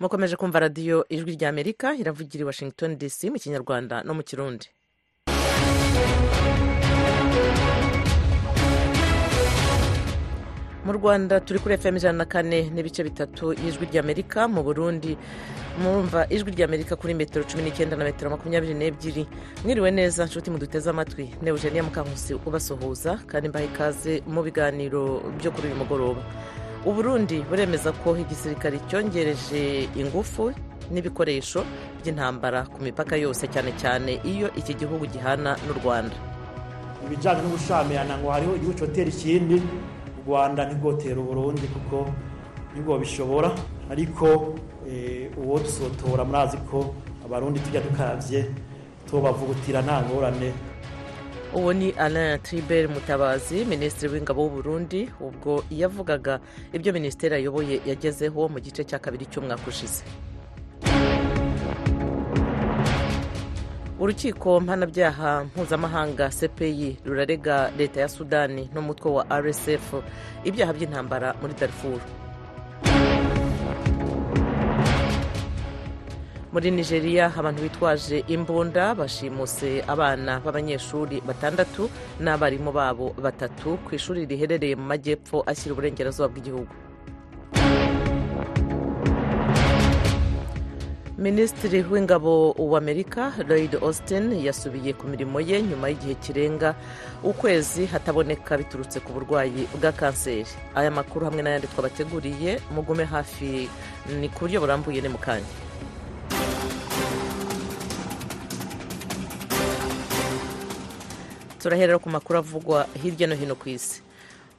mukomeje kumva radiyo ijwi rya amerika iravugira i washington dc mu kinyarwanda no mu kirundi. Mu rwanda turi kuri fm ijana na kane n'ibice bitatu y'ijwi ry'amerika mu burundi murumva ijwi ry'amerika kuri metero cumi n'icyenda na metero makumyabiri n'ebyiri. Mwiriwe neza nshuti muduteze amatwi. Ne eugenia mukankusi ubasuhuza kandi mbaha ikaze mu biganiro byo kuri uyu mugoroba. Uburundi buremeza ko igisirikare cyongereje ingufu n'ibikoresho by'intambara ku mipaka yose cyane cyane iyo iki gihugu gihana n'u rwanda. Ibijyanye n'ubushamirana ngo hariho igihugu cyotera ikindi u rwanda ntirwotera uburundi kuko ni bwo bishobora ariko uwo dusotora murazi ko abarundi tujya dukarabye tubavugutira nta ngorane. Uwo ni alain tribert mutabazi minisitiri w'ingabo w'uburundi ubwo yavugaga ibyo minisiteri ayoboye yagezeho mu gice cya kabiri cy'umwaka ushize. Urukiko mpanabyaha mpuzamahanga cpi rurarega leta ya sudani n'umutwe wa rsf ibyaha by'intambara muri darfur. Muri nigeria abantu bitwaje imbunda bashimuse abana b'abanyeshuri batandatu n'abarimu babo batatu ku ishuri riherereye mu majyepfo ashyira uburengerazuba bw'igihugu. Minisitiri w'ingabo w'amerika lloyd austin yasubiye ku mirimo ye nyuma y'igihe kirenga ukwezi hataboneka biturutse ku burwayi bwa kanseri. Aya makuru hamwe n'ayandi twabateguriye mugume hafi. Ni ku buryo burambuye ni mu kanya. Turahera ku makuru avugwa hirya no hino ku isi.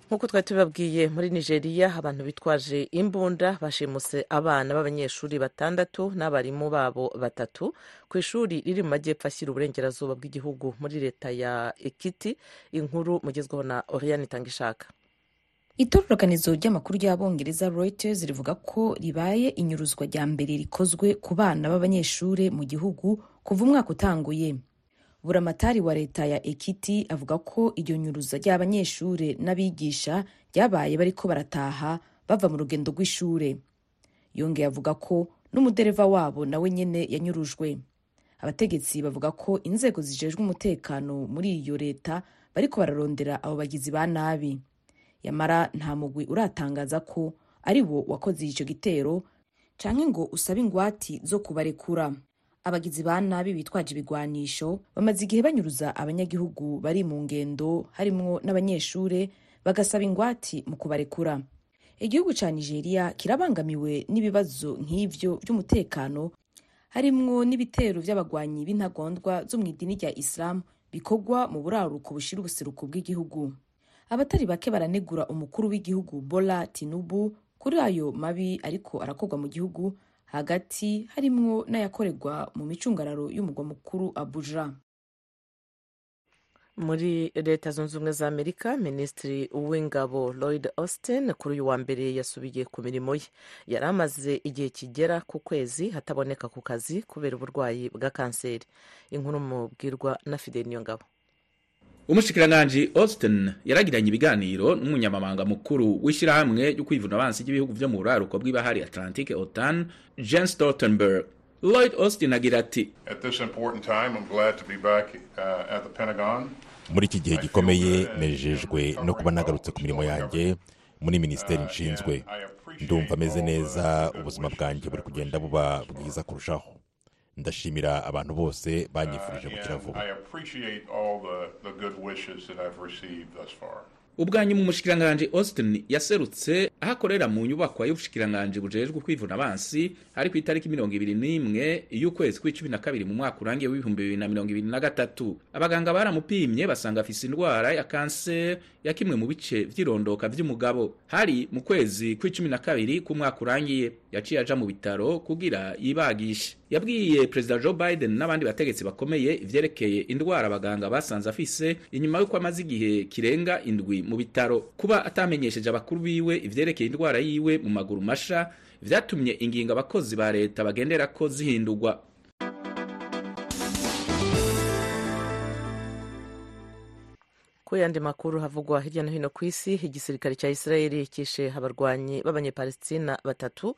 Nk'uko twari tubibabwiye muri nigeria abantu bitwaje imbunda bashimuse abana b'abanyeshuri batandatu n'abarimu babo batatu ku ishuri riri mu majyepfo ashyira uburengerazuba bw'igihugu muri leta ya ekiti inkuru mugezweho na oriyani itangishaka itororokanizo ry'amakuru ry'abongereza reuters rivuga ko ribaye inyuruzwa rya mbere rikozwe ku bana b'abanyeshuri mu gihugu kuva umwaka utanguye. Buramatari wa leta ya ekiti avuga ko iryo nyuruza ry'abanyeshuri n'abigisha ryabaye bariko barataha bava mu rugendo rw'ishure. Yongeye avuga ko n'umudereva wabo nawe nyene yanyurujwe. Abategetsi bavuga ko inzego zijejwe umutekano muri iyo leta bariko bararondera abo bagizi ba nabi. Yamara nta mugwi uratangaza ko ari wo wakoze ico gitero canke ngo usabe ingwati zo kubarekura. Abagizi ba nabi bitwaje ibigwanisho bamaze igihe banyuruza abanyagihugu bari mu ngendo harimwo n'abanyeshure bagasaba ingwati mu kubarekura. Igihugu ca nigeria kirabangamiwe n'ibibazo nk'ivyo vy'umutekano harimwo n'ibitero vy'abagwanyi b'intagondwa zo mw'idini rya isilamu bikorwa mu buraruko bushira ubuseruko bw'igihugu. Abatari bake baranegura umukuru w'igihugu bola tinubu kuri ayo mabi ariko arakorwa mu gihugu hagati harimwo n'ayakorerwa mu micungararo y'umugwa mukuru abuja. Muri leta zunze ubumwe za amerika minisitiri w'ingabo lloyd austin kuri uyu wa mbere yasubiye ku mirimo ye. Yari amaze igihe kigera ku kwezi hataboneka ku kazi kubera uburwayi bwa kanseri. Inkuru mubwirwa na fidel niyongabo. Umushikiranganji austin yaragiranye ibiganiro n'umunyamabanga mukuru w'ishyirahamwe ryo kwivuna abansi ry'ibihugu vyo mu buraruko bw'ibahari atlantique otan jen stoltenberg. Lloyd austin agira ati muri iki gihe gikomeye nejejwe no kuba nagarutse ku mirimo yanjye muri minisiteri nshinzwe. ndumva ameze neza ubuzima bwanjye buri kugenda buba bwiza kurushaho. Ndashimira abantu bose banyifurije gukira vuba. Ubwanyu mu mushikiranganji austin yaserutse aho akorera mu nyubakwa y'ubushikiranganji bujejwe kwivuna abansi ari ku itariki mirongo ibiri n'imwe y'ukwezi kw'icumi na kabiri mu mwaka urangiye w'ibihumbi bibiri na mirongo ibiri na gatatu. Abaganga baramupimye basanga afise indwara ya kanseri ya kimwe mu bice vy'irondoka vy'umugabo hari mu kwezi kw'icumi na kabiri k'umwaka urangiye yaciye aja mu bitaro kugira yibagishe. Yabwiye perezida joe biden n'abandi bategetsi bakomeye ivyerekeye indwara abaganga basanze afise inyuma y'uko amaze igihe kirenga indwi mu bitaro. Kuba atamenyesheje abakuru biwe ivyerekeye indwara yiwe mu maguru masha vyatumye ingingo abakozi ba leta bagenderako zihindurwa. Ku yandi makuru havugwa hirya no hino ku isi igisirikare cya israeli kishe abarwanyi b'abanyepalestina batatu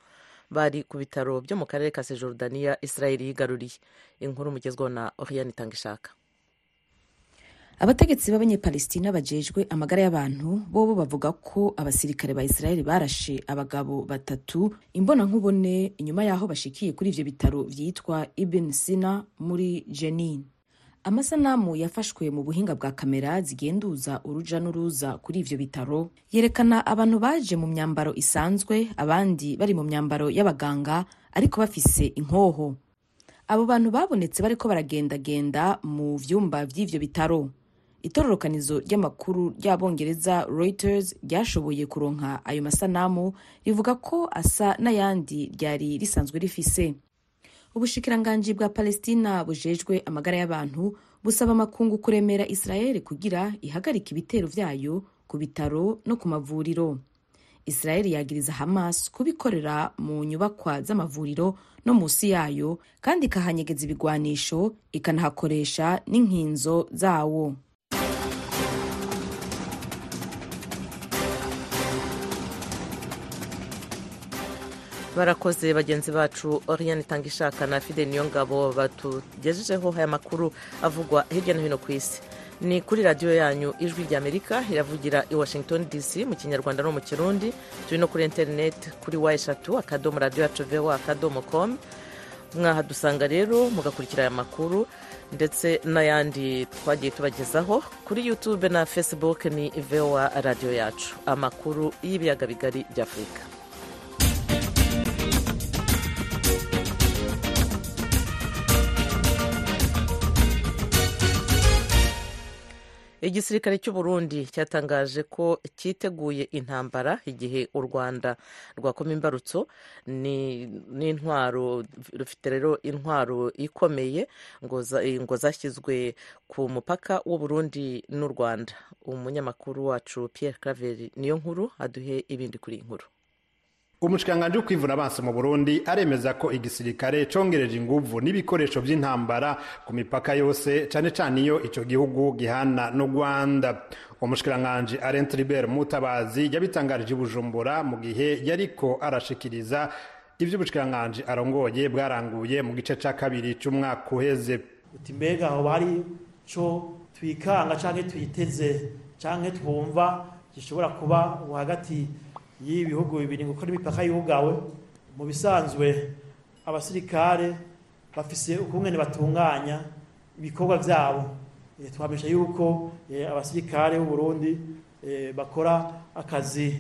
bari ku bitaro byo mu karere ka sejorudaniya israel yigaruriye. Inkuru mugezweho na oriane itangishaka abategetsi b'abanyepalestina bajejwe amagara y'abantu bobo bavuga ko abasirikare ba israeli barashe abagabo batatu imbonankubone inyuma y'aho bashikiye kuri ivyo bitaro vyitwa ibn sina muri jenin. Amasanamu yafashwe mu buhinga bwa kamera zigenduza uruja n'uruza kuri ivyo bitaro. Yerekana abantu baje mu myambaro isanzwe abandi bari mu myambaro y'abaganga ariko bafise inkoho. Abo bantu babonetse bariko baragendagenda mu vyumba vy'ivyo bitaro. Itororokanizo ry'amakuru ry'abongereza reuters ryashoboye kuronka ayo masanamu rivuga ko asa n'ayandi ryari risanzwe rifise. Ubushikiranganji bwa palestina bujejwe amagara y'abantu busaba amakungu kuremera israel kugira ihagarika ibitero vyayo ku bitaro no ku mavuriro. Israel yagiriza hamas kubikorera mu nyubakwa z'amavuriro no musi yayo kandi ikahanyegeza ibigwanisho ikanahakoresha n'inkinzo zawo. Barakoze bagenzi bacu oriane itanga ishaka na fide niyo ngabo batugejejeho aya makuru avugwa hirya no hino ku isi. Ni kuri radiyo yanyu ijwi ry'amerika iravugira i washington dc mu kinyarwanda no mu kirundi. Turi no kuri interineti kuri wa eshatu akadomo radiyo yacu vewa akadomo komu mwahadusanga rero mugakurikira aya makuru ndetse n'ayandi twagiye tubagezaho. Kuri youtube na facebook ni vewa radiyo yacu. Amakuru y'ibiyaga bigari by'afurika igisirikare cy'u Burundi cyatangaje ko cyiteguye intambara igihe u rwanda rwakoma imbarutso. N'intwaro rufite rero intwaro ikomeye ngo zashyizwe ku mupaka w'u Burundi n'u rwanda. Umunyamakuru wacu Pierre Claver niyo nkuru aduhe ibindi kuri iyi nkuru. Umushikiranganji wo kwivuna abansi mu burundi aremeza ko igisirikare congereje inguvu n'ibikoresho vy'intambara ku mipaka yose cane cane iyo ico gihugu gihana n'u rwanda. Umushikiranganji arent ribert mutabazi yabitangarije i bujumbura mu gihe yariko arashikiriza ivyo ubushikiranganji arongoye bwaranguye mu gice ca kabiri c'umwaka uheze. Uti mbega aho bari co twikanga canke twiteze canke twumva gishobora kuba hagati y'ibi bihugu bibiri ngo n'imipaka yugawe mu bisanzwe abasirikare bafise ukungene batunganya ibikorwa byabo. Twamenyesha yuko abasirikare b'u Burundi bakora akazi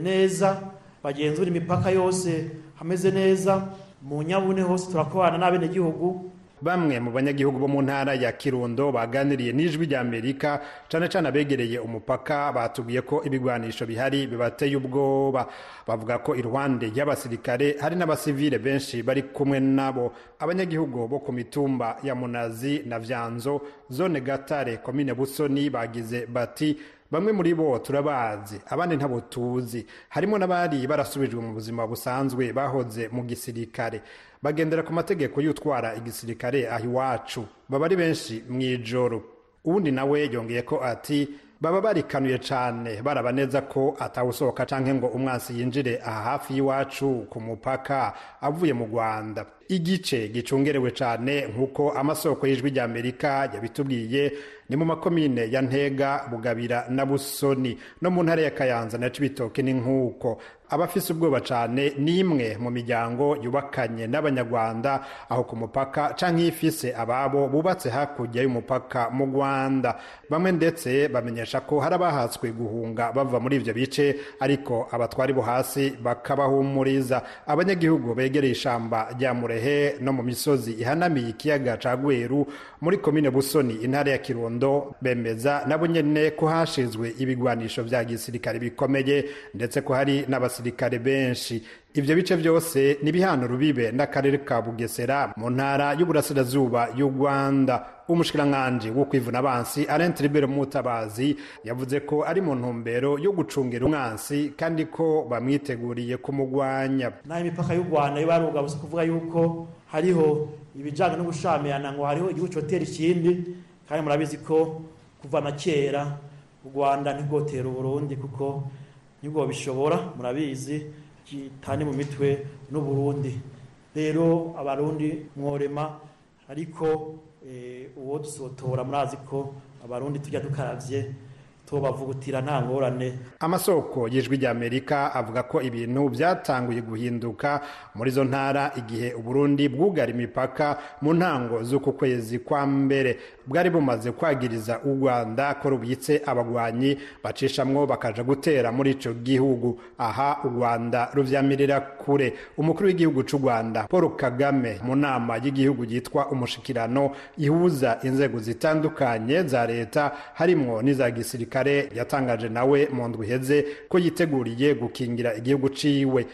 neza bagenzura imipaka yose hameze neza mu nyabune hose turakorana n'abenegihugu bamwe mu banyagihugu bo mu ntara ya kirundo baganiriye n'ijwi rya amerika cane cane abegereye umupaka batubwiye ko ibigwanisho bihari bibateye ubwoba. Bavuga ko iruhande y'abasirikare hari n'abasivile benshi bari kumwe nabo. Abanyagihugu bo ku mitumba ya munazi na vyanzo zone gatare komine busoni bagize bati bamwe muri bo turabazi abandi ntabo tuzi. Harimo n'abari barasubijwe mu buzima busanzwe bahoze mu gisirikare. Bagendera ku mategeko y'utwara igisirikare aho iwacu. Baba ari benshi mu ijoro. Uwundi nawe yongeye ko ati baba barikanuye cane baraba neza ko atawusohoka canke ngo umwansi yinjire aha hafi y'iwacu ku mupaka avuye mu rwanda. Igice gicungerewe cane nk'uko amasoko y'ijwi rya amerika yabitubwiye ni mu makomine ya ntega bugabira na busoni. No mu ntara ya kayanza na cibitoke ni nk'uko. Abafise ubwoba cane n'imwe mu miryango yubakanye n'abanyarwanda aho ku mupaka canke ifise ababo bubatse hakurya y'umupaka mu rwanda. Bamwe ndetse bamenyesha ko hari abahatswe guhunga bava muri ivyo bice ariko abatwari bo hasi bakabahumuriza. Abanyagihugu begereye ishamba rya murehe no mu misozi ihanamiye ikiyaga ca gweru muri komine busoni intara ya kirundo bemeza nabo nyene ko hashizwe ibigwanisho vya gisirikare bikomeye ndetse ko hari n'abasirikare benshi. Ivyo bice vyose ni bihano rubibe n'akarere ka bugesera mu ntara y'uburasirazuba y'u rwanda umushikiranganji wo kwivuna abansi Alain Tribert Mutabazi yavuze ko ari mu ntumbero yo gucungira umwansi kandi ko bamwiteguriye kumugwanya. Naho imipaka y'u rwanda yaruga gusa kuvuga yuko hariho ibijyanye no gushamirana ngo hariho igihugu cyotera ikindi kandi murabizi ko kuva na kera u rwanda ntirwotera uburundi kuko ni bwo bishobora murabizi. Gitane mu mitwe n'uburundi. Rero abarundi mworema ariko uwo dusotora murazi ko abarundi tujya dukarabye tubavugutira nta ngorane amasoko y'ijwi ry'amerika avuga ko ibintu byatanguye guhinduka muri izo ntara igihe uburundi bwugara imipaka mu ntango z'uku kwezi kwa mbere. Bwari bumaze kwagiriza u rwanda ko rubitse abagwanyi bacishamwo bakaja gutera muri ico gihugu. Aha u rwanda ruvyamirira kure. Umukuru w'igihugu c'u rwanda paul kagame mu nama y'igihugu yitwa umushikirano ihuza inzego zitandukanye za leta harimwo n'iza gisirikare kare yatangaje nawe mu ndwi iheze ko yiteguriye gukingira igihugu ciwe.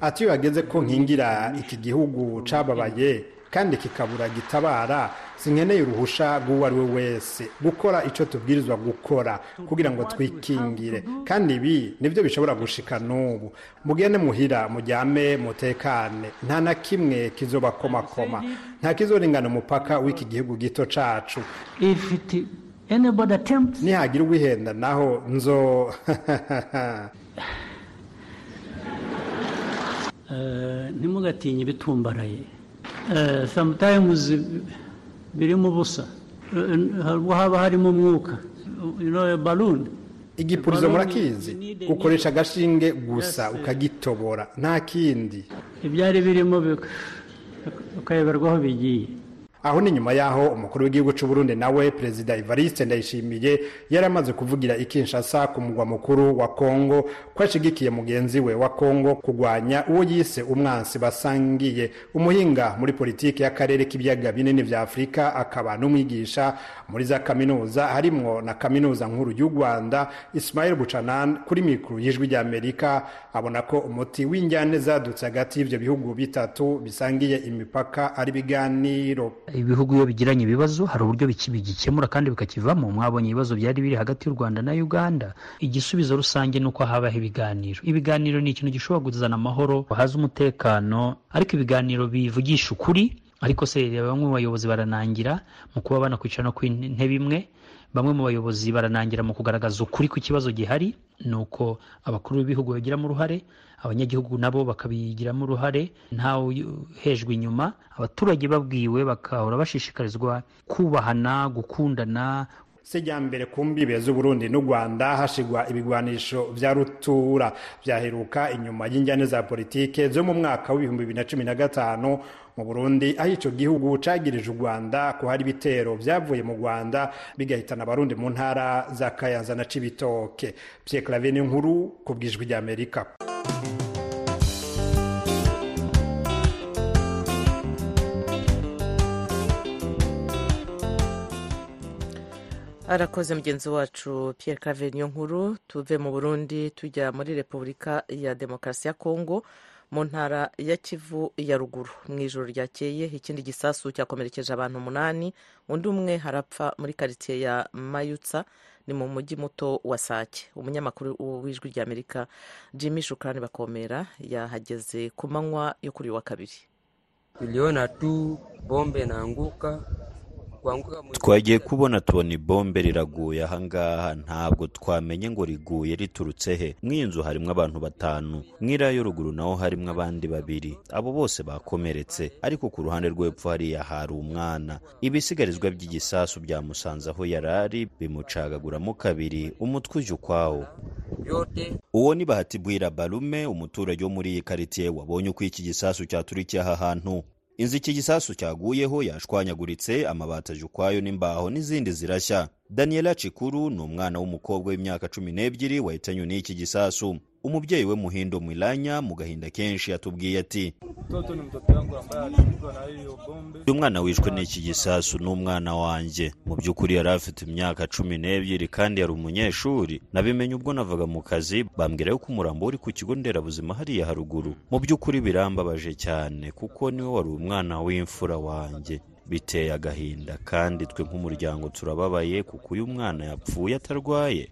Ati iyo hageze ko nkingira iki gihugu cababaye kandi kikabura gitabara sinkeneye uruhusha rw'uwo ari we wese. Gukora icyo tubwirizwa gukora kugira ngo twikingire. Kandi ibi ni byo bishobora gushika n'ubu. Mugende muhira mujyame mutekane. Nta na kimwe kizobakomakoma. Nta kizoringana umupaka w'iki gihugu gito cacu. Nihagira uwihenda naho nzo ntimugatinye ibitumbaraye. Sometimes birimo ubusa haba harimo umwuka. Balloon. Igipurizo murakizi ukoresha agashinge gusa ukagitobora. Nta kindi. Ibyari birimo ukayoberwa aho bigiye. Aho ni nyuma y'aho umukuru w'igihugu cy'u Burundi nawe perezida Evariste Ndayishimiye yari amaze kuvugira i Kinshasa ku mugwa mukuru wa Kongo ko ashigikiye mugenzi we wa Kongo kurwanya uwo yise umwansi basangiye. Umuhinga muri politiki y'akarere k'ibiyaga binini vya Afurika akaba n'umwigisha muri za kaminuza harimwo na kaminuza nkuru y'u Rwanda Ismail Buchanan kuri mikuru y'ijwi rya Amerika. Abona ko umuti w'injyane zadutse hagati y'ivyo bihugu bitatu bisangiye imipaka ari biganiro ibihugu iyo bigiranye ibibazo hari uburyo bigikemura kandi bikakivamo. Mwabonye ibibazo byari biri hagati y'u rwanda na uganda. Igisubizo rusange ni uko habaho ibiganiro. Ibiganiro ni ikintu gishobora kuzana amahoro haza umutekano ariko ibiganiro bivugisha ukuri. Ariko se bamwe mu bayobozi baranangira mu kuba banakwicara no ku ntebe imwe bamwe mu bayobozi baranangira mu kugaragaza ukuri ku kibazo gihari ni uko abakuru b'ibihugu babigiramo uruhare abanyagihugu nabo bakabigiramo uruhare ntawe hejwe inyuma abaturage babwiwe bakahora bashishikarizwa kubahana gukundana. Mbere ku mbibe z'uburundi n'u rwanda hashigwa ibigwanisho vya rutura. Vyaheruka inyuma y'injyane za politike zo mu mwaka w'ibihumbi bibiri na cumi na gatanu mu burundi aho ico gihugu cagirije u rwanda ko hari ibitero vyavuye mu rwanda bigahitana abarundi mu ntara za kayanza na cibitoke. Pierre clave nkuru ku bwijwi ry'amerika arakoze mugenzi wacu Pierre Claver niyo nkuru. Tuve mu burundi tujya muri repubulika ya demokarasi ya kongo mu ntara ya kivu ya ruguru. Mu ijoro ryakeye ikindi gisasu cyakomerekeje abantu umunani undi umwe harapfa muri karitsiye ya mayutsa ni mu mujyi muto wa sake. Umunyamakuru w'ijwi ry'amerika jimmy shukrani bakomera yahageze ku manywa yo kuri wa kabiri. Tuliona tu bombe naanguka twagiye kubona tubona ibombe riraguye. Ahangaha ntabwo twamenye ngo riguye riturutse he. Nzu harimo abantu batanu. Mw'iriya yo ruguru naho harimo abandi babiri. Abo bose bakomeretse. Ariko ku ruhande rw'epfo hariya hari umwana. Ibisigarizwa by'igisasu byamusanze aho yari ari bimucagaguramo kabiri. Umutwe uje ukwawo. Uwo ni bahati bwira barume umuturage wo muri iyi karitsiye wabonye uko iki gisasu cyaturikiye aha hantu? Inzu iki gisasu cyaguyeho yashwanyaguritse amabati aje ukwayo n'imbaho n'izindi zirashya. Daniela cikuru ni umwana w'umukobwa w'imyaka cumi n'ebyiri wahitanywe n'iki gisasu. Umubyeyi we muhindo mwilanya mu gahinda kenshi yatubwiye ati uyu mwana wishwe n'iki gisasu ni umwana wanjye mu by'ukuri yari afite imyaka cumi n'ebyiri kandi yari umunyeshuri. Nabimenye ubwo navaga mu kazi bambwira yuko umurambo uri ku kigo nderabuzima hariya haruguru. Mu by'ukuri birambabaje cyane kuko ni we wari umwana w'imfura wanjye biteye agahinda kandi twe nk'umuryango turababaye kuko uyu mwana yapfuye atarwaye.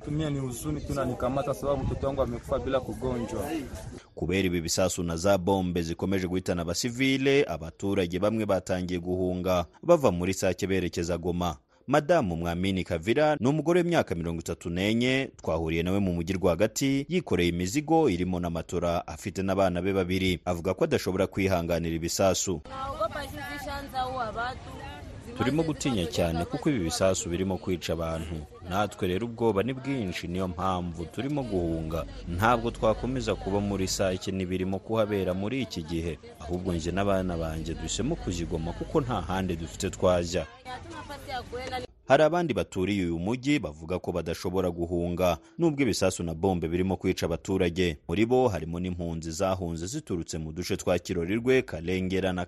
Kubera ibi bisasu na za bombe zikomeje guhitana abasivile abaturage bamwe batangiye guhunga bava muri sake berekeza goma. Madamu mwamini kavira ni umugore w'imyaka mirongo itatu n'enye. Twahuriye nawe mu mujyi rwagati yikoreye imizigo irimo na matora afite n'abana be babiri. Avuga ko adashobora kwihanganira ibisasu. Turimo gutinya cyane kuko ibi bisasu birimo kwica abantu. Natwe rero ubwoba ni bwinshi niyo mpamvu turimo guhunga. Ntabwo twakomeza kuba muri sake n'ibirimo kuhabera muri iki gihe. Ahubwo njye n'abana banjye duhisemo kuzigoma kuko nta handi dufite twajya. Hari abandi baturiye uyu mujyi bavuga ko badashobora guhunga. Nubwo ibisasu na bombe birimo kwica abaturage muri bo harimo n'impunzi zahunze ziturutse mu duce twa kirorirwe karengera na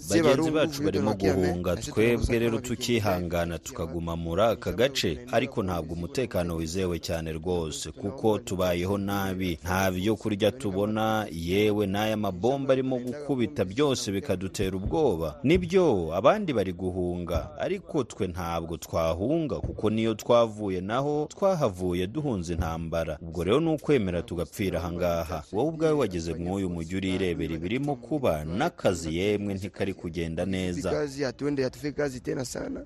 sie bagenzi bacu barimo guhunga twebwe rero tukihangana tukaguma muri aka gace ariko ntabwo umutekano wizewe cyane rwose kuko tubayeho nabi. Nta byo kurya tubona yewe n'aya mabomba arimo gukubita byose bikadutera ubwoba. Nibyo abandi bari guhunga. Ariko twe ntabwo twahunga kuko niyo twavuye naho twahavuye duhunze intambara. Ubwo rero ni ukwemera tugapfira ahangaha wowe ubwawe wageze mw'uyu mujyi urirebera ibirimo kuba n'akazi yemwe ntikari kugenda neza.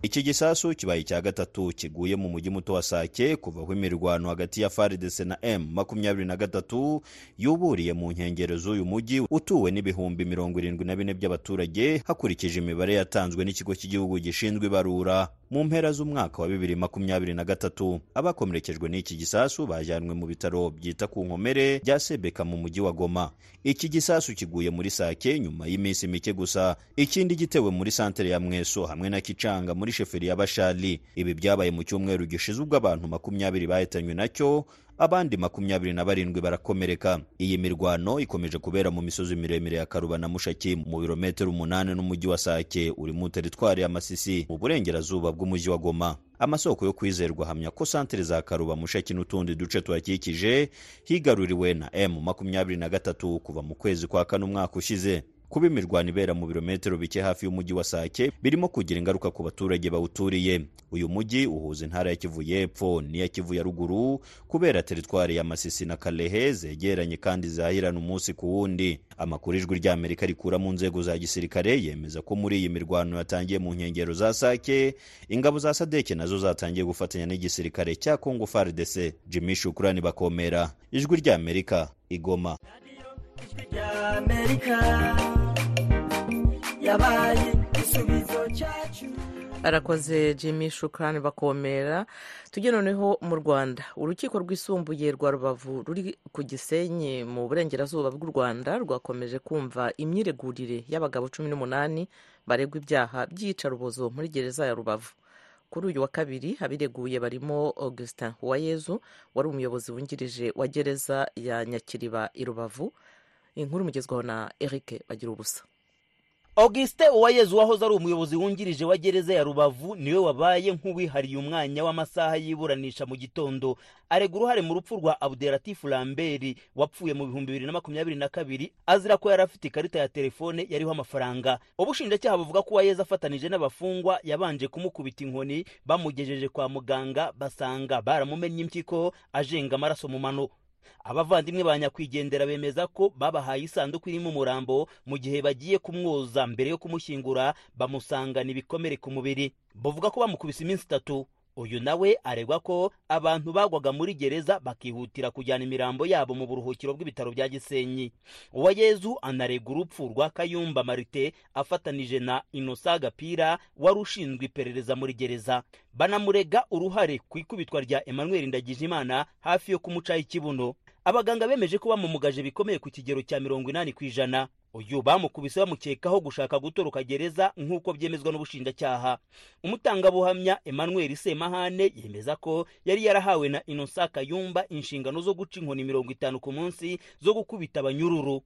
Iki gisasu kibaye icya gatatu kiguye mu mujyi muto wa sake kuvaho imirwano hagati ya faridese na m makumyabiri na gatatu yuburiye mu nkengero z'uyu mujyi utuwe n'ibihumbi mirongo irindwi na bine by'abaturage hakurikije imibare yatanzwe n'ikigo cy'igihugu gishinzwe ibarura mu mpera z'umwaka wa bibiri makumyabiri na gatatu. Abakomerekejwe n'iki gisasu bajyanwe mu bitaro byita ku nkomere bya sebeka mu mujyi wa goma. Iki gisasu kiguye muri sake nyuma y'iminsi mike gusa. Ikindi gitewe muri santere ya mweso hamwe na kicanga muri sheferi ya bashali. Ibi byabaye mu cyumweru gishize ubwo abantu makumyabiri bahitanywe na cyo abandi makumyabiri na barindwi barakomereka. Iyi mirwano ikomeje kubera mu misozi miremire ya karuba na mushaki mu birometero umunani n'umujyi wa sake uri mu teritwari ya masisi mu burengerazuba bw'umujyi wa goma. Amasoko yo kwizerwa ahamya ko santere za karuba mushaki n'utundi duce tuhakikije higaruriwe na m makumyabiri na gatatu kuva mu kwezi kwa kane umwaka ushize. Kuba imirwano ibera mu birometero bike hafi y'umujyi wa sake birimo kugira ingaruka ku baturage bawuturiye. Uyu mujyi uhuza intara ya kivu y'epfo n'iya kivu ya ruguru kubera teritwari ya masisi na kalehe zegeranye kandi zahirana umunsi ku wundi. Amakuru ijwi ry'amerika rikura mu nzego za gisirikare yemeza ko muri iyi mirwano yatangiye mu nkengero za sake ingabo za sadeke na zo zatangiye gufatanya n'igisirikare cya kongo fardc jimmy shukurani bakomera. Ijwi ry'amerika igoma. Arakoze jimmy shukrani bakomera. Tujye noneho mu rwanda. Urukiko rwisumbuye rwa rubavu ruri ku gisenyi mu burengerazuba bw'u rwanda rwakomeje kumva imyiregurire y'abagabo cumi n'umunani baregwa ibyaha by'iyicarubozo muri gereza ya rubavu. Kuri uyu wa kabiri abireguye barimo augustin uwayezu wari umuyobozi wungirije wa gereza ya nyakiriba i rubavu. Inkuru mugezwaho na eric bagira ubusa. Augustin uwayezu wahoze ari umuyobozi wungirije wa gereza ya rubavu ni we wabaye nk'uwihariye umwanya w'amasaha y'iburanisha mu gitondo. Arega uruhare mu rupfu rwa abderatifu lambert wapfuye mu bihumbi bibiri na makumyabiri na kabiri azira ko yari afite ikarita ya telefone yariho amafaranga. Ubushinjacyaha buvuga ko uwayezu afatanije n'abafungwa yabanje kumukubita inkoni bamugejeje kwa muganga basanga baramumennye impyiko ajenga amaraso mu mano. Abavandimwe ba nyakwigendera bemeza ko babahaye isanduku irimo umurambo mu gihe bagiye kumwoza mbere yo kumushyingura bamusangana ibikomere ku mubiri. Bavuga ko bamukubise iminsi itatu. Uyu nawe aregwa ko abantu bagwaga muri gereza bakihutira kujyana imirambo yabo mu buruhukiro bw'ibitaro bya gisenyi. Uwayezu anarega urupfu rwa kayumba marite afatanije na inosa gapira wari ushinzwe iperereza muri gereza. Banamurega uruhare ku ikubitwa rya emmanuel ndagijimana hafi yo kumucaho ikibuno abaganga bemeje ko bamumugaje bikomeye ku kigero cya mirongo inani ku ijana. Uyu bamukubise bamukekaho gushaka gutoroka gereza nk'uko byemezwa n'ubushinjacyaha. Umutangabuhamya emmanuel semahane yemeza ko yari yarahawe na inosa kayumba inshingano zo guca inkoni mirongo itanu ku munsi zo gukubita abanyururu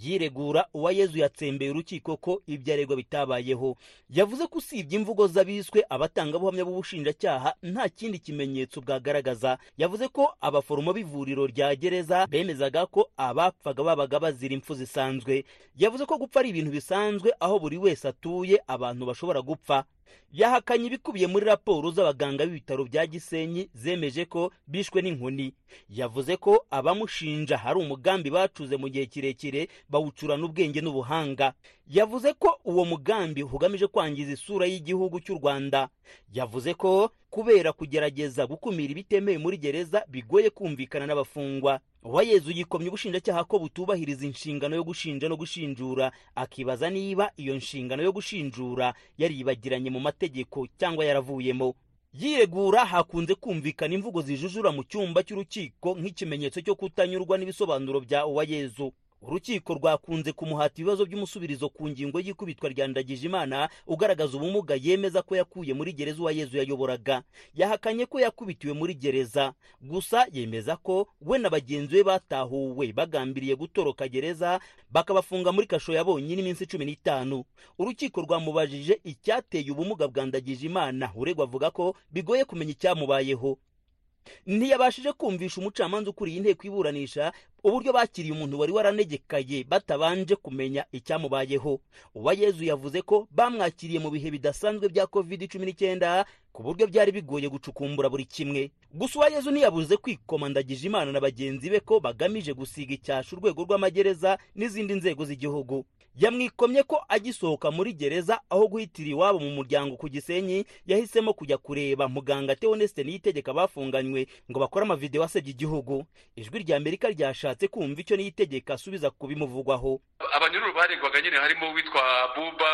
yiregura uwayezu yatsembeye urukiko ko ibyo aregwa bitabayeho. Yavuze ko usibye imvugo z'abiswe abatangabuhamya b'ubushinjacyaha nta kindi kimenyetso bwagaragaza. Yavuze ko abaforomo b'ivuriro rya gereza bemezaga ko abapfaga babaga bazira impfu zisanzwe. Yavuze ko gupfa ari ibintu bisanzwe aho buri wese atuye abantu bashobora gupfa. Yahakanye ibikubiye muri raporo z'abaganga b'ibitaro bya gisenyi zemeje ko bishwe n'inkoni. Yavuze ko abamushinja hari umugambi bacuze mu gihe kirekire bawucurana ubwenge n'ubuhanga. Yavuze ko uwo mugambi ugamije kwangiza isura y'igihugu cy'u rwanda. Yavuze ko kubera kugerageza gukumira ibitemewe muri gereza bigoye kumvikana n'abafungwa. Uwayezu yikomye ubushinjacyaha ko butubahiriza inshingano yo gushinja no gushinjura. Akibaza niba iyo nshingano yo gushinjura yaribagiranye mu mategeko cyangwa yaravuyemo. Yiregura hakunze kumvikana imvugo zijujura mu cyumba cy'urukiko nk'ikimenyetso cyo kutanyurwa n'ibisobanuro bya uwayezu urukiko rwakunze kumuhata ibibazo by'umusubirizo ku ngingo y'ikubitwa rya ndagijimana ugaragaza ubumuga yemeza ko yakuye muri gereza uwayezu yayoboraga. Yahakanye ko yakubitiwe muri gereza. Gusa yemeza ko we na bagenzi be batahuwe bagambiriye gutoroka gereza bakabafunga muri kasho ya bonyine iminsi cumi n'itanu. Urukiko rwamubajije icyateye ubumuga bwa ndagijimana. Uregwa avuga ko bigoye kumenya icyamubayeho. Ntiyabashije kumvisha umucamanza ukuriye inteko iburanisha uburyo bakiriye umuntu wari waranegekaye batabanje kumenya icyamubayeho. Uwayezu yavuze ko bamwakiriye mu bihe bidasanzwe bya covid cumi n'icyenda ku buryo byari bigoye gucukumbura buri kimwe. Gusa uwayezu ntiyabuze kwikoma ndagije imana na bagenzi be ko bagamije gusiga icyasha urwego rw'amagereza n'izindi nzego z'igihugu. Yamwikomye ko agisohoka muri gereza aho guhitira iwabo mu muryango ku gisenyi yahisemo kujya kureba. Muganga teonesite niyitegeka bafunganywe ngo bakore amavidewo asebya igihugu. Ijwi rya amerika ryashatse kumva icyo niyitegeka asubiza ku bimuvugwaho. Abanyururu baregwaga nyine harimo uwitwa buba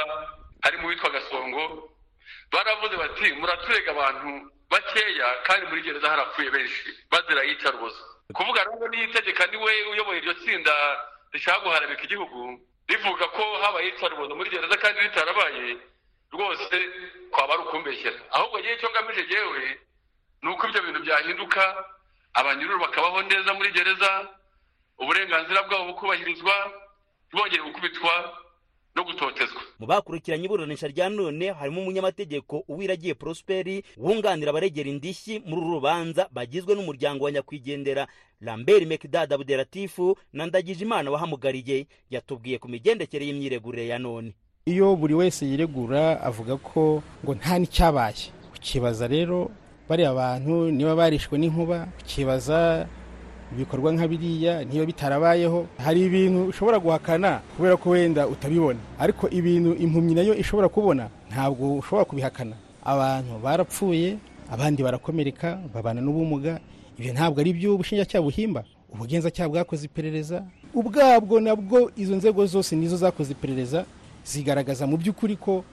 harimo uwitwa gasongo baravuze bati muraturega abantu bakeya kandi muri gereza harapfuye benshi bazira yicarubozo. Kuvuga rero niyitegeka ni we uyoboye iryo tsinda rishaka guharabika igihugu rivuga ko habaye iyicarubozo muri gereza kandi ritarabaye rwose kwaba ari ukumbeshyera. Ahubwo yewe icyo ngamije yewe ni uko ibyo bintu byahinduka abanyururu bakabaho neza muri gereza uburenganzira bwabo bukubahirizwa ntibongere gukubitwa no gutotezwa. Mu bakurikiranye iburanisha rya none harimo umunyamategeko uwiragiye prosperi wunganira abaregera indishyi muri uru rubanza bagizwe n'umuryango wa nyakwigendera lambert mekdad abderatifu na ndagijimana wahamugariye yatubwiye ku migendekere y'imyiregurire ya none. Iyo buri wese yiregura avuga ko ngo nta n'icyabaye. Ukibaza rero bariya bantu niba barishwe n'inkuba ukibaza ibikorwa nka biriya niba bitarabayeho hari ibintu ushobora guhakana kubera ko wenda utabibona. Ariko ibintu impumyi na yo ishobora kubona ntabwo ushobora kubihakana. Abantu barapfuye abandi barakomereka babana n'ubumuga ibyo ntabwo ari byo ubushinjacyaha buhimba. Ubugenzacyaha bwakoze iperereza. Ubwabwo nabwo izo nzego zose nizo zakoze iperereza zigaragaza mu by'ukuri ko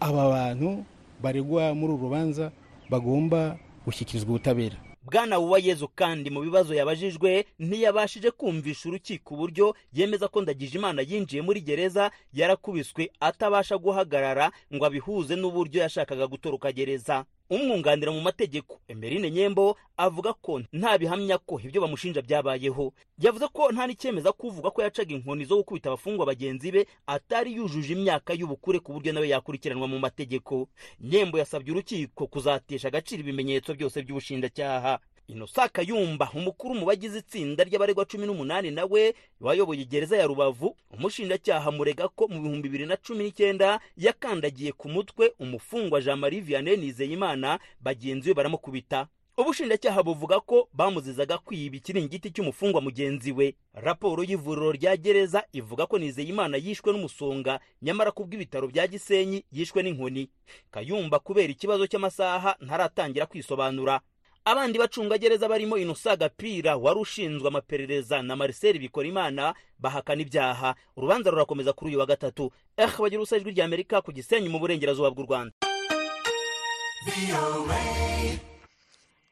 aba bantu baregwa muri uru rubanza bagomba gushyikirizwa ubutabera. Bwana uwayezu kandi mu bibazo yabajijwe ntiyabashije kumvisha urukiko uburyo yemeza ko ndagijimana yinjiye muri gereza yarakubiswe atabasha guhagarara ngo abihuze n'uburyo yashakaga gutoroka gereza. Umwunganira mu mategeko. Emerine nyembo avuga ko nta bihamya ko ibyo bamushinja byabayeho. Yavuze ko nta n'icyemeza ko uvuga ko yacaga inkoni zo gukubita abafungwa bagenzi be atari yujuje imyaka y'ubukure ku buryo nawe yakurikiranwa mu mategeko. Nyembo yasabye urukiko kuzatesha agaciro ibimenyetso byose by'ubushinjacyaha. Inosa kayumba umukuru mu bagize itsinda ry'abaregwa cumi n'umunani nawe wayoboye gereza ya rubavu. Umushinjacyaha murega ko mu bihumbi bibiri na cumi n'icyenda yakandagiye ku mutwe umufungwa jean marie vianney nizeyimana bagenzi be baramukubita. Ubushinjacyaha buvuga ko bamuzizaga kwiba ikiringiti cy'umufungwa mugenzi we. Raporo y'ivuriro rya gereza ivuga ko nizeyimana yishwe n'umusonga nyamara kubw'ibitaro bya gisenyi yishwe n'inkoni. Kayumba kubera ikibazo cy'amasaha ntaratangira kwisobanura. Abandi bacungagereza barimo inosa gapira wari ushinzwe amaperereza na marcel bikorimana bahakana ibyaha. Urubanza rurakomeza kuri uyu wa gatatu. Eh bagira ubusa ijwi rya amerika ku gisenyi mu burengerazuba bw'u rwanda.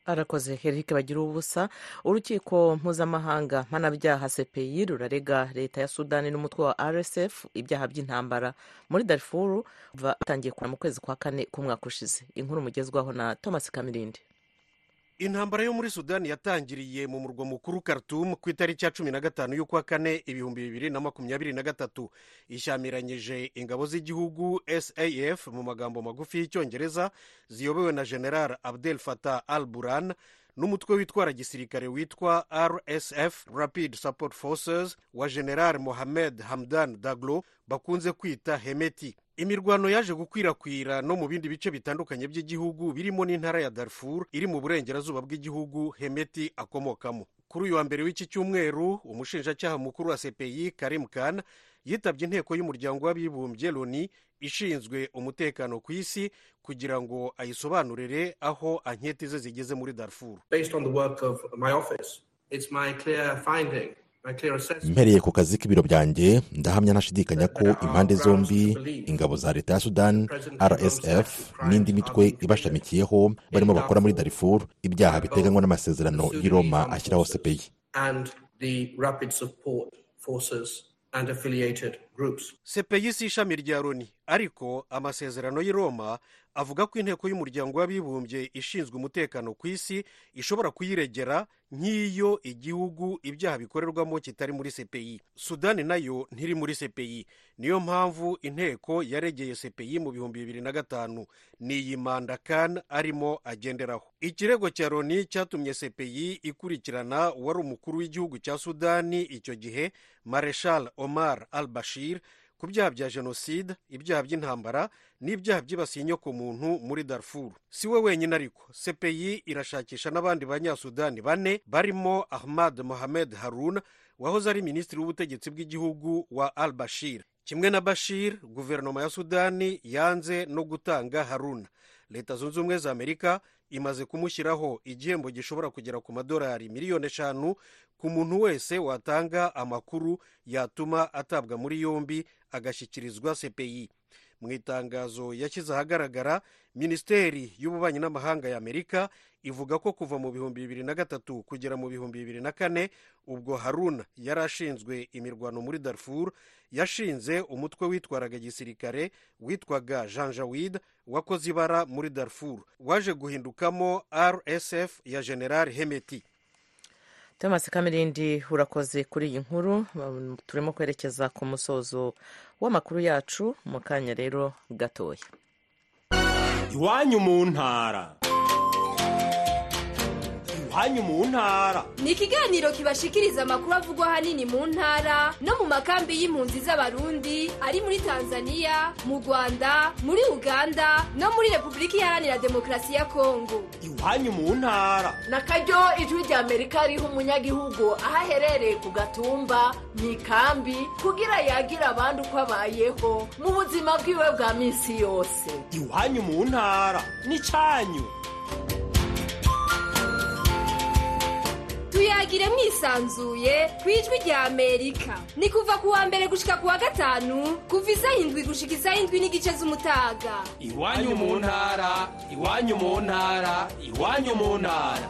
Arakoze Eric bagira ubusa. Urukiko mpuzamahanga mpanabyaha cpi rurarega leta ya sudani n'umutwe wa rsf ibyaha by'intambara muri darifuru batangiye mu kwezi kwa kane k'umwaka ushize. Inkuru mugezwaho na thomas kamirindi intambara yo muri sudani yatangiriye mu murwa mukuru Khartoum ku itariki ya cumi na gatanu y'ukwa kane ibihumbi bibiri na makumyabiri na gatatu. Ishyamiranyije ingabo z'igihugu saf mu magambo magufi y'icyongereza ziyobowe na general abdel fatah al buran n'umutwe witwara gisirikare witwa rsf rapid support forces wa general mohamed hamdan daglo bakunze kwita hemeti. Imirwano yaje gukwirakwira no mu bindi bice bitandukanye by'igihugu birimo n'intara ya darfur iri mu burengerazuba bw'igihugu hemeti akomokamo. Kuri uyu wa mbere w'iki cyumweru umushinjacyaha mukuru wa cpi karim khan yitabye inteko y'umuryango w'abibumbye loni ishinzwe umutekano ku isi kugira ngo ayisobanurire aho anketi ze zigeze muri darfur Based on the work of my office, it's my clear finding, my clear assessment. mpereye ku kazi k'ibiro byanjye ndahamya ntashidikanya ko impande zombi ingabo za leta ya sudan rsf n'indi mitwe ibashamikiyeho barimo bakora muri darifur ibyaha biteganywa n'amasezerano y'i roma ashyiraho cpi groups. cpi si ishami rya loni ariko amasezerano y'i roma avuga ko inteko y'umuryango w'abibumbye ishinzwe umutekano ku isi ishobora kuyiregera nk'iyo igihugu ibyaha bikorerwamo kitari muri cpi sudani na yo ntiri muri cpi niyo mpamvu inteko yaregeye cpi mu bihumbi bibiri na gatanu. Ni iyi manda kan arimo agenderaho. Ikirego cya loni cyatumye cpi ikurikirana wari umukuru w'igihugu cya sudani icyo gihe mareshal omar al bashir ku byaha bya jenoside ibyaha by'intambara n'ibyaha byibasiye inyokomuntu muri darfur. Si we wenyine ariko cpi irashakisha n'abandi banyasudani bane barimo ahmad mohamed harun wahoze ari minisitiri w'ubutegetsi bw'igihugu wa al bashir kimwe na bashir guverinoma ya sudani yanze no gutanga harun. Leta zunze ubumwe za amerika imaze kumushyiraho igihembo gishobora kugera ku madolari miliyoni eshanu ku muntu wese watanga amakuru yatuma atabwa muri yombi agashyikirizwa cpi mu itangazo yashyize ahagaragara minisiteri y'ububanyi n'amahanga ya amerika ivuga ko kuva mu bihumbi bibiri na gatatu kugera mu bihumbi bibiri na kane ubwo haruna yari ashinzwe imirwano muri darfur yashinze umutwe witwaraga gisirikare witwaga jean jawid wakoze ibara muri darfur. Waje guhindukamo rsf ya general hemeti. Thomas kamirindi urakoze kuri iyi nkuru. Turimo kwerekeza ku musozo w'amakuru yacu mu kanya rero gatoya. Iwanyu mu ntara. Iwanyu mu ntara. Ni ikiganiro kibashikiriza amakuru avugwa ahanini mu ntara no mu makambi y'impunzi z'abarundi ari muri tanzania mu rwanda muri uganda no muri repubulika iharanira demokarasi ya kongo iwanyu mu ntara. Na karyo ijwi rya amerika riha umunyagihugu aho aherereye ku gatumba mu ikambi kugira yagire abandi uko abayeho mu buzima bwiwe bwa minsi yose. Iwanyu mu ntara. N'icyanyu tuyagire mwisanzuye ku ijwi rya amerika. Ni kuva ku wa mbere gushika ku wa gatanu kuva isaha indwi gushika isaha indwi n'igice z'umutaga. Iwanyu mu ntara iwanyu mu ntara iwanyu mu ntara.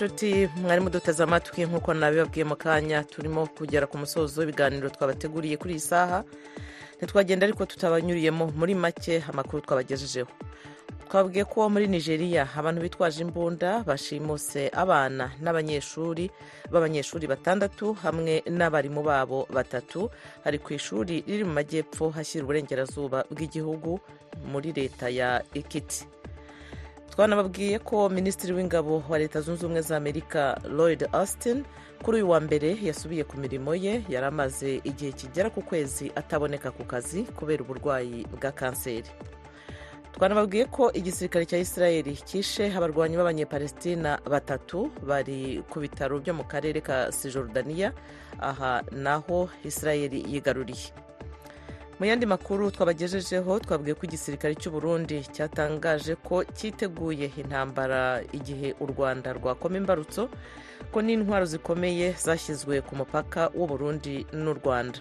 Inshuti mwari muduteze amatwi nk'uko nabibabwiye mu kanya. Turimo kugera ku musozo w'ibiganiro twabateguriye kuri iyi saha. Ntitwagenda ariko tutabanyuriyemo. Muri make amakuru twabagejejeho. Twabwiye ko muri nigeria abantu bitwaje imbunda bashimuse abana n'abanyeshuri b'abanyeshuri batandatu hamwe n'abarimu babo batatu. Hari ku ishuri riri mu majyepfo hashyira uburengerazuba bw'igihugu muri leta ya ekiti twanababwiye ko minisitiri w'ingabo wa leta zunze ubumwe za amerika lloyd austin kuri uyu wa mbere yasubiye ku mirimo ye yari amaze igihe kigera ku kwezi ataboneka ku kazi kubera uburwayi bwa kanseri. Twanababwiye ko igisirikare cya israel cyishe abarwanyi b'abanyepalestina batatu bari ku bitaro byo mu karere ka sijorudaniya aha naho israel yigaruriye. Mu yandi makuru twabagejejeho twabwiye ko igisirikare cy'u Burundi cyatangaje ko cyiteguye intambara igihe u rwanda rwakoma imbarutso ko n'intwaro zikomeye zashyizwe ku mupaka w'u Burundi n'u rwanda.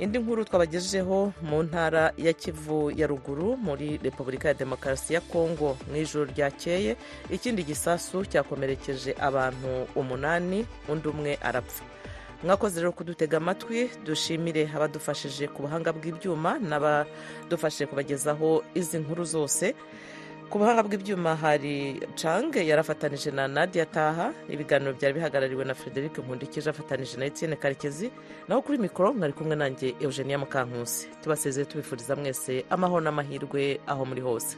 Indi nkuru twabagejejeho mu ntara ya kivu ya ruguru muri repubulika ya demokarasi ya kongo mu ijoro ryakeye ikindi gisasu cyakomerekeje abantu umunani undi umwe arapfa. Mwakoze rero kudutega amatwi dushimire abadufashije ku buhanga bw'ibyuma n'abadufashije kubagezaho izi nkuru zose. Ku buhanga bw'ibyuma hari cange yarafatanije na nadia taha ibiganiro byari bihagarariwe na frederic nkundikije afatanije na etienne karekezi. Naho kuri mikoro mwari kumwe nanjye eugenia mukankusi. Tubasezeye tubifuriza mwese amahoro n'amahirwe aho muri hose.